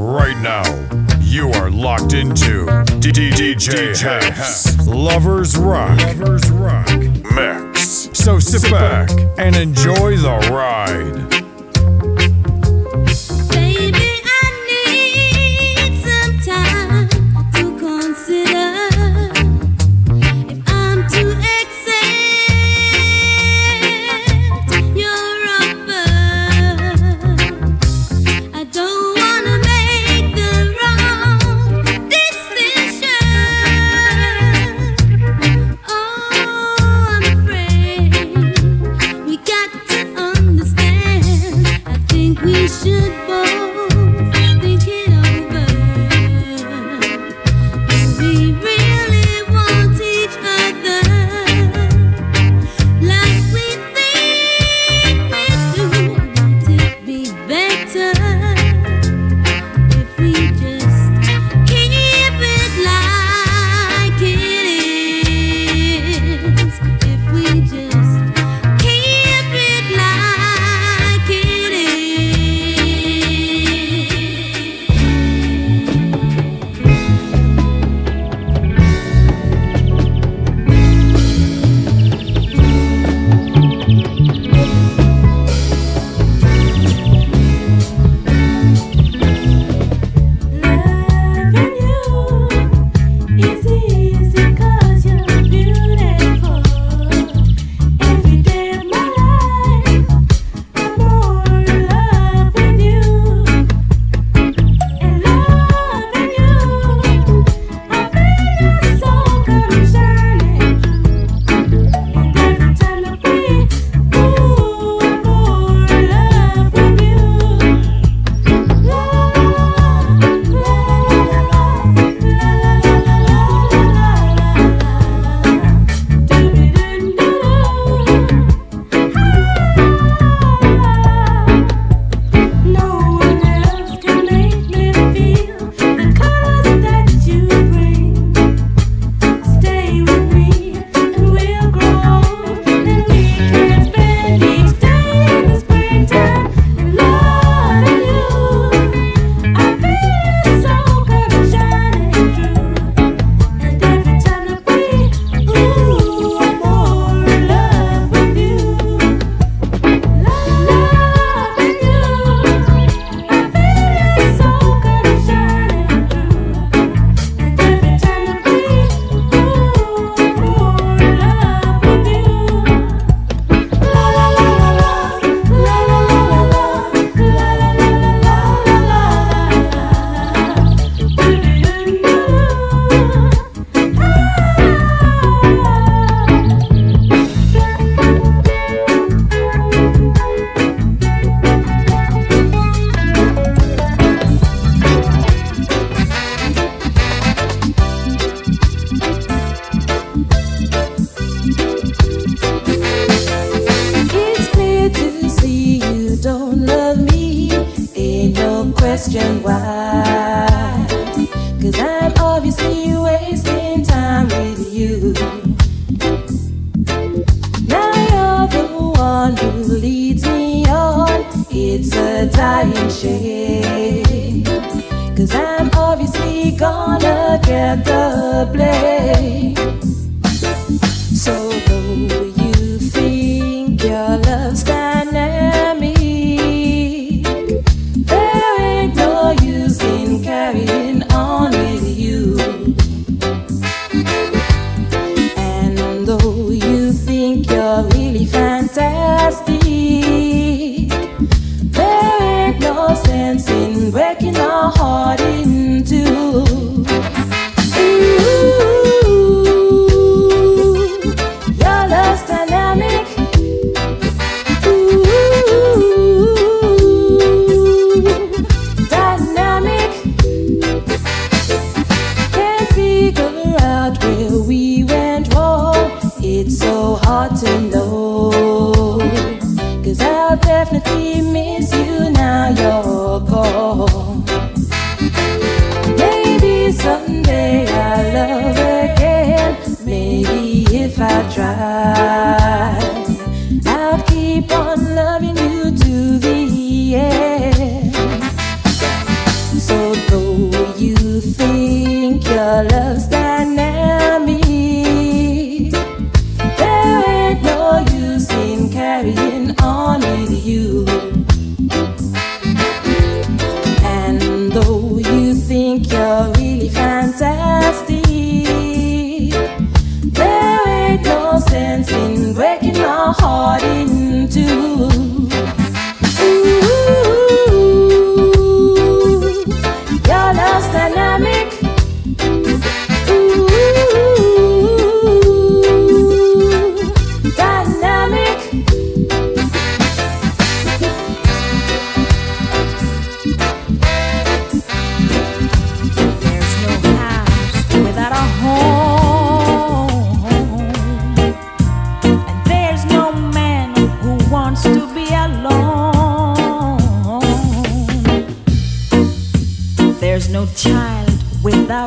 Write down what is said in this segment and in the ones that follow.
Right now, you are locked into DJ Hef's Lovers Rock Lovers Rock Mix. So sit back and enjoy the ride.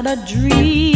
A dream.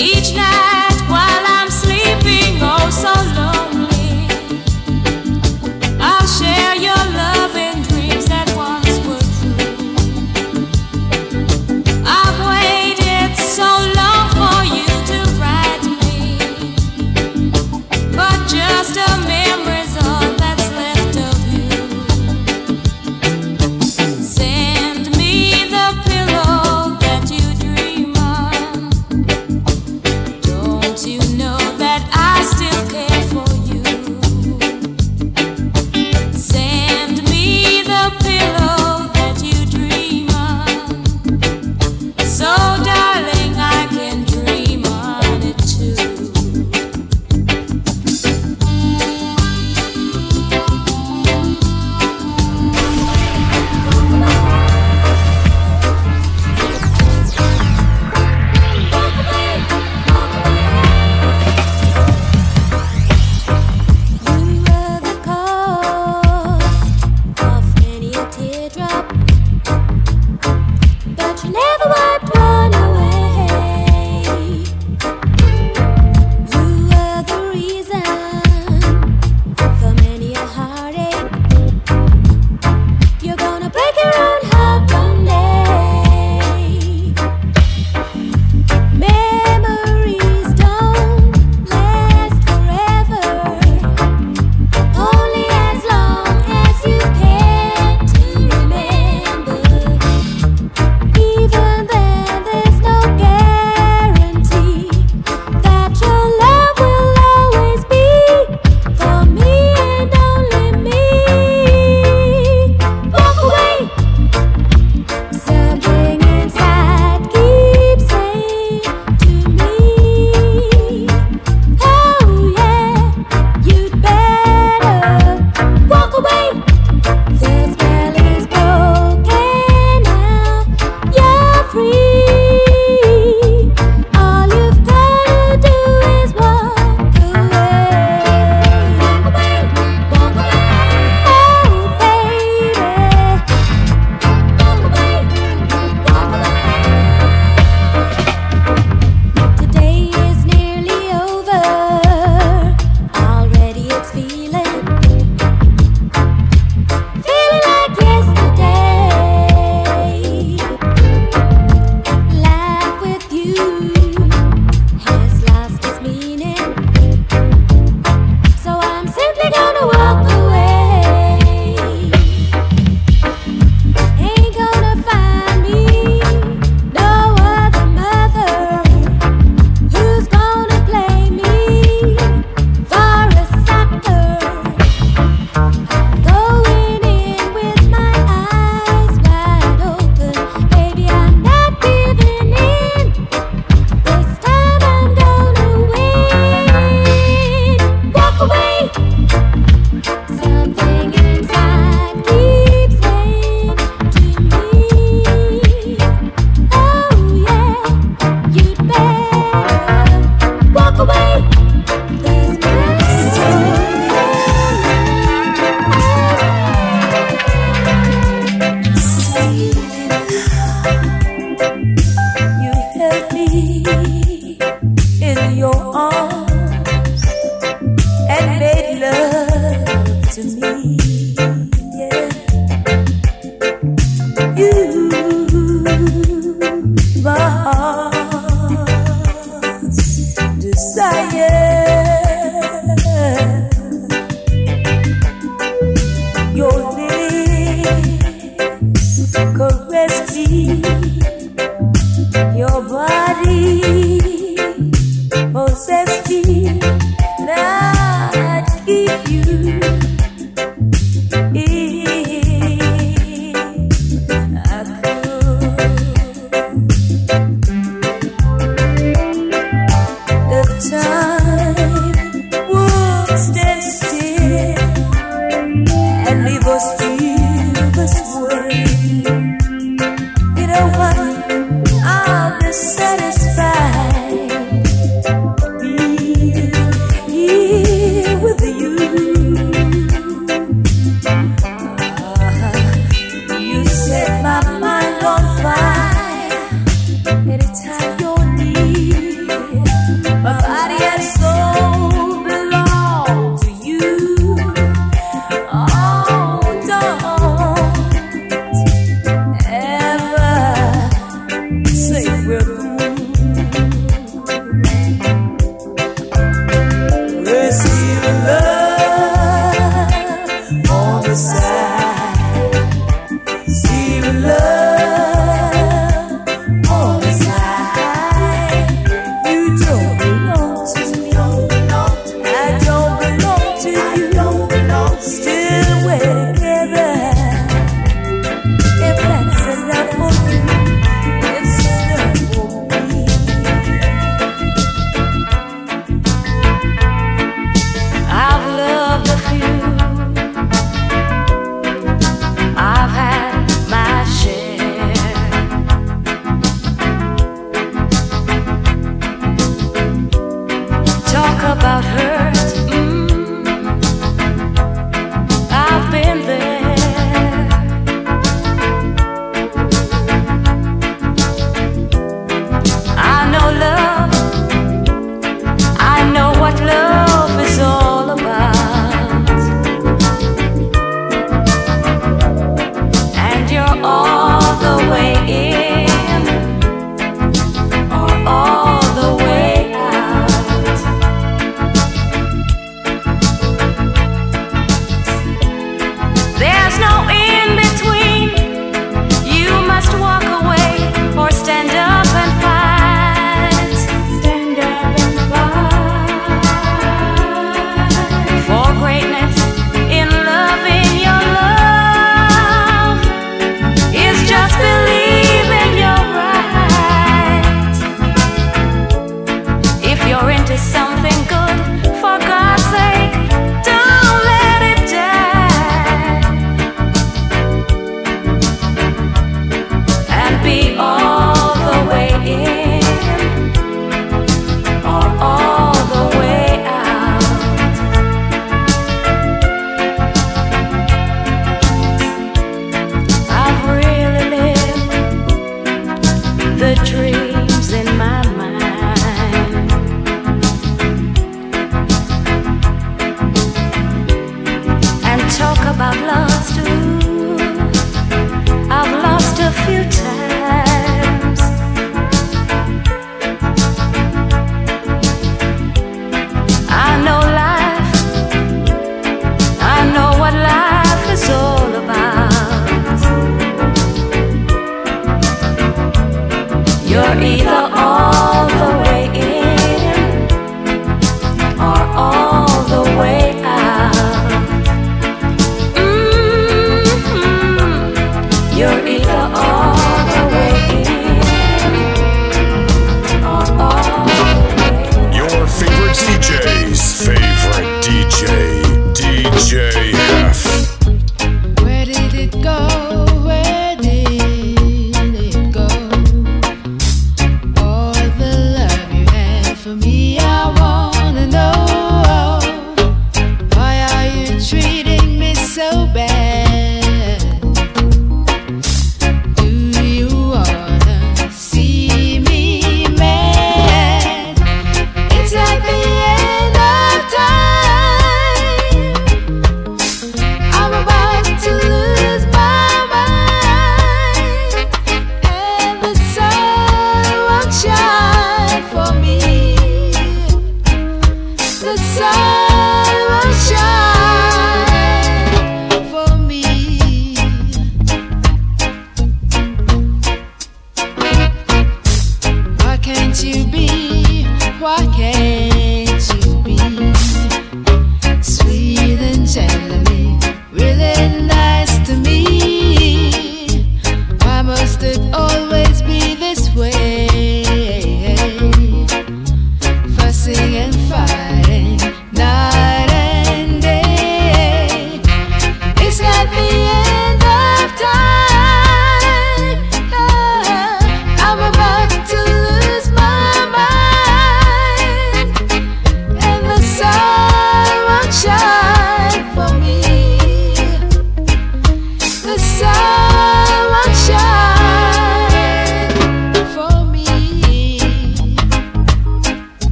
Each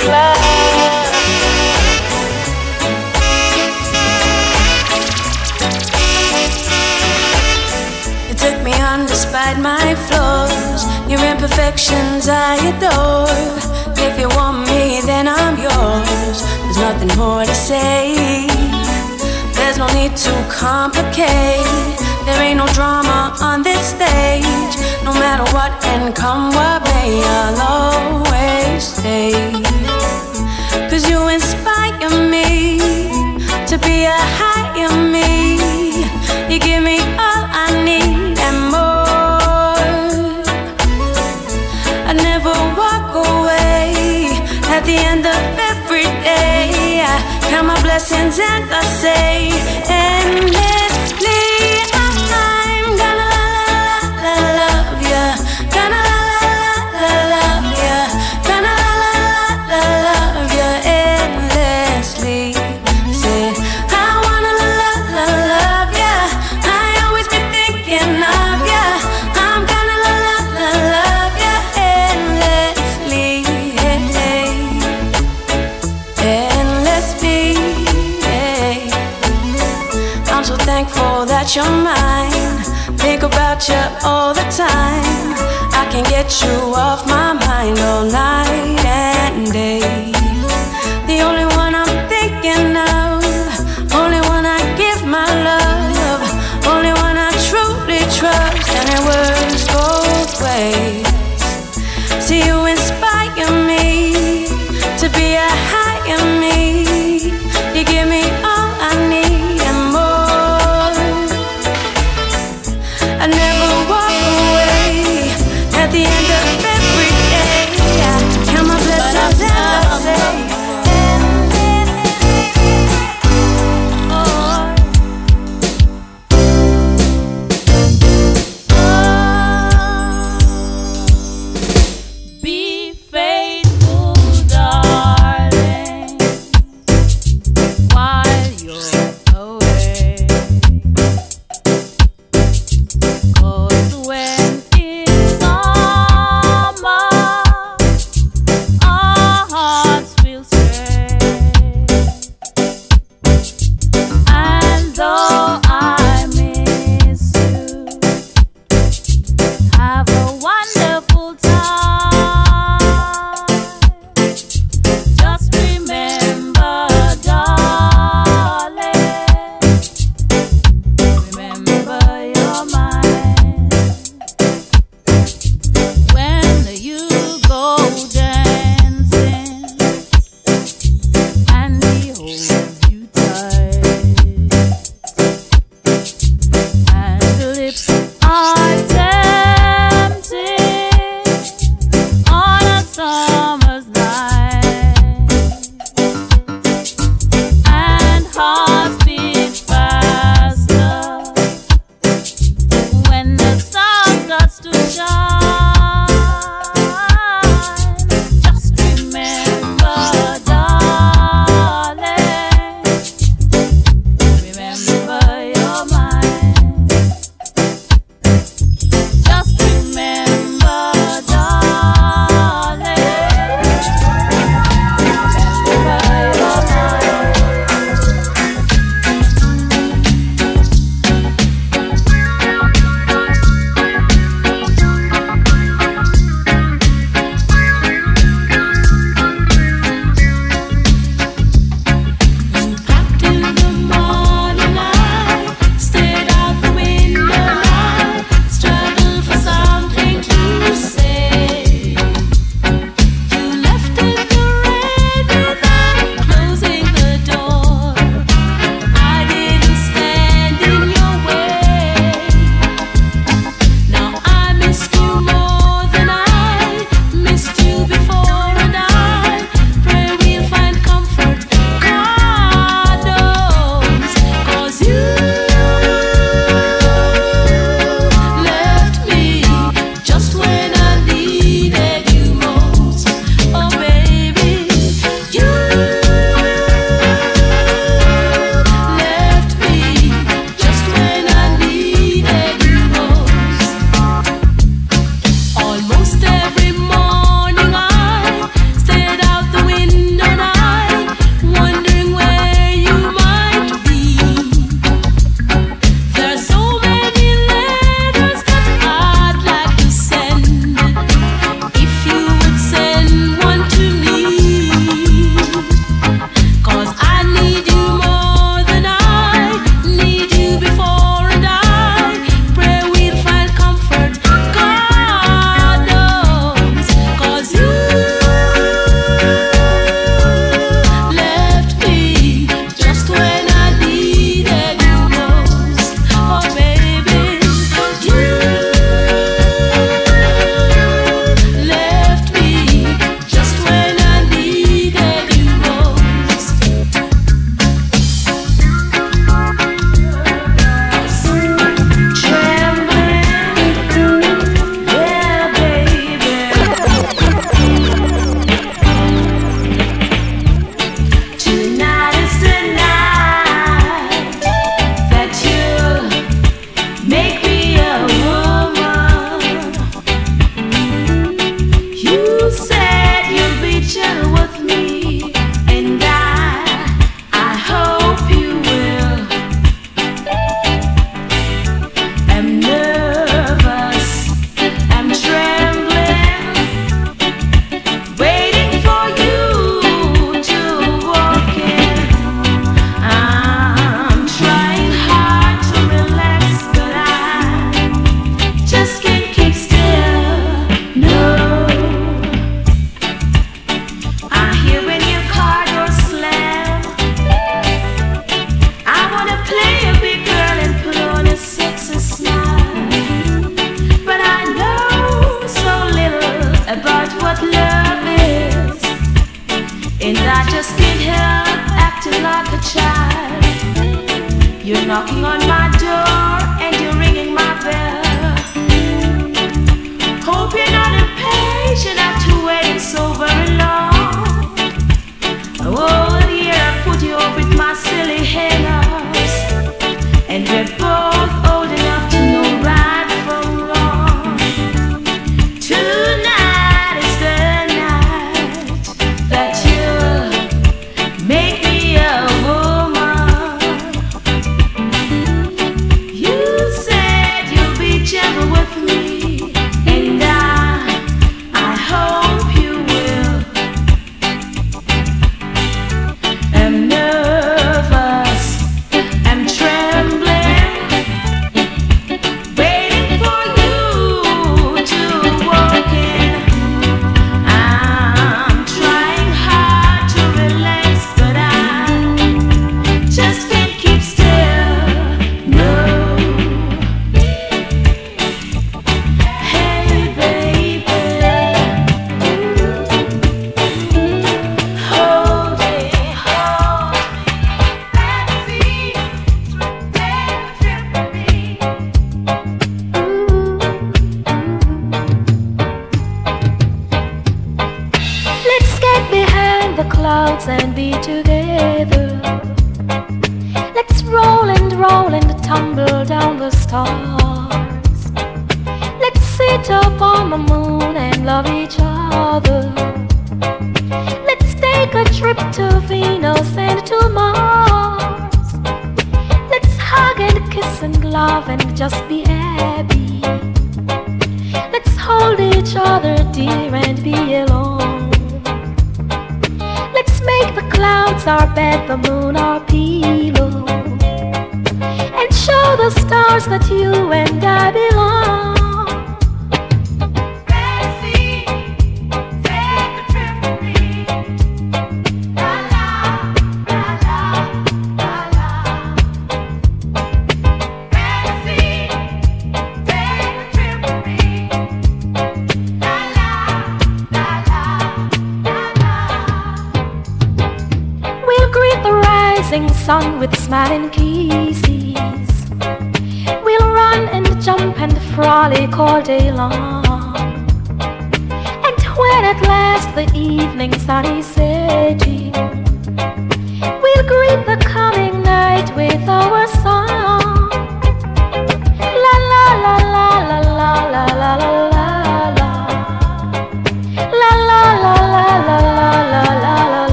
You took me under, despite my flaws. Your imperfections I adore. If you want me, then I'm yours. There's nothing more to say. There's no need to complicate. There ain't no drama on this stage. No matter what and come what may, I'll always stay. Cause you inspire me to be a higher me. You give me all I need and more. I never walk away at the end of every day. I count my blessings and I say, Amen. that you're. Think about you all the time. I can't get you off my mind all night.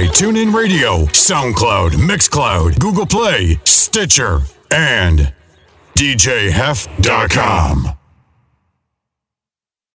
Spotify, TuneIn Radio, SoundCloud, Mixcloud, Google Play, Stitcher, and DJHef.com.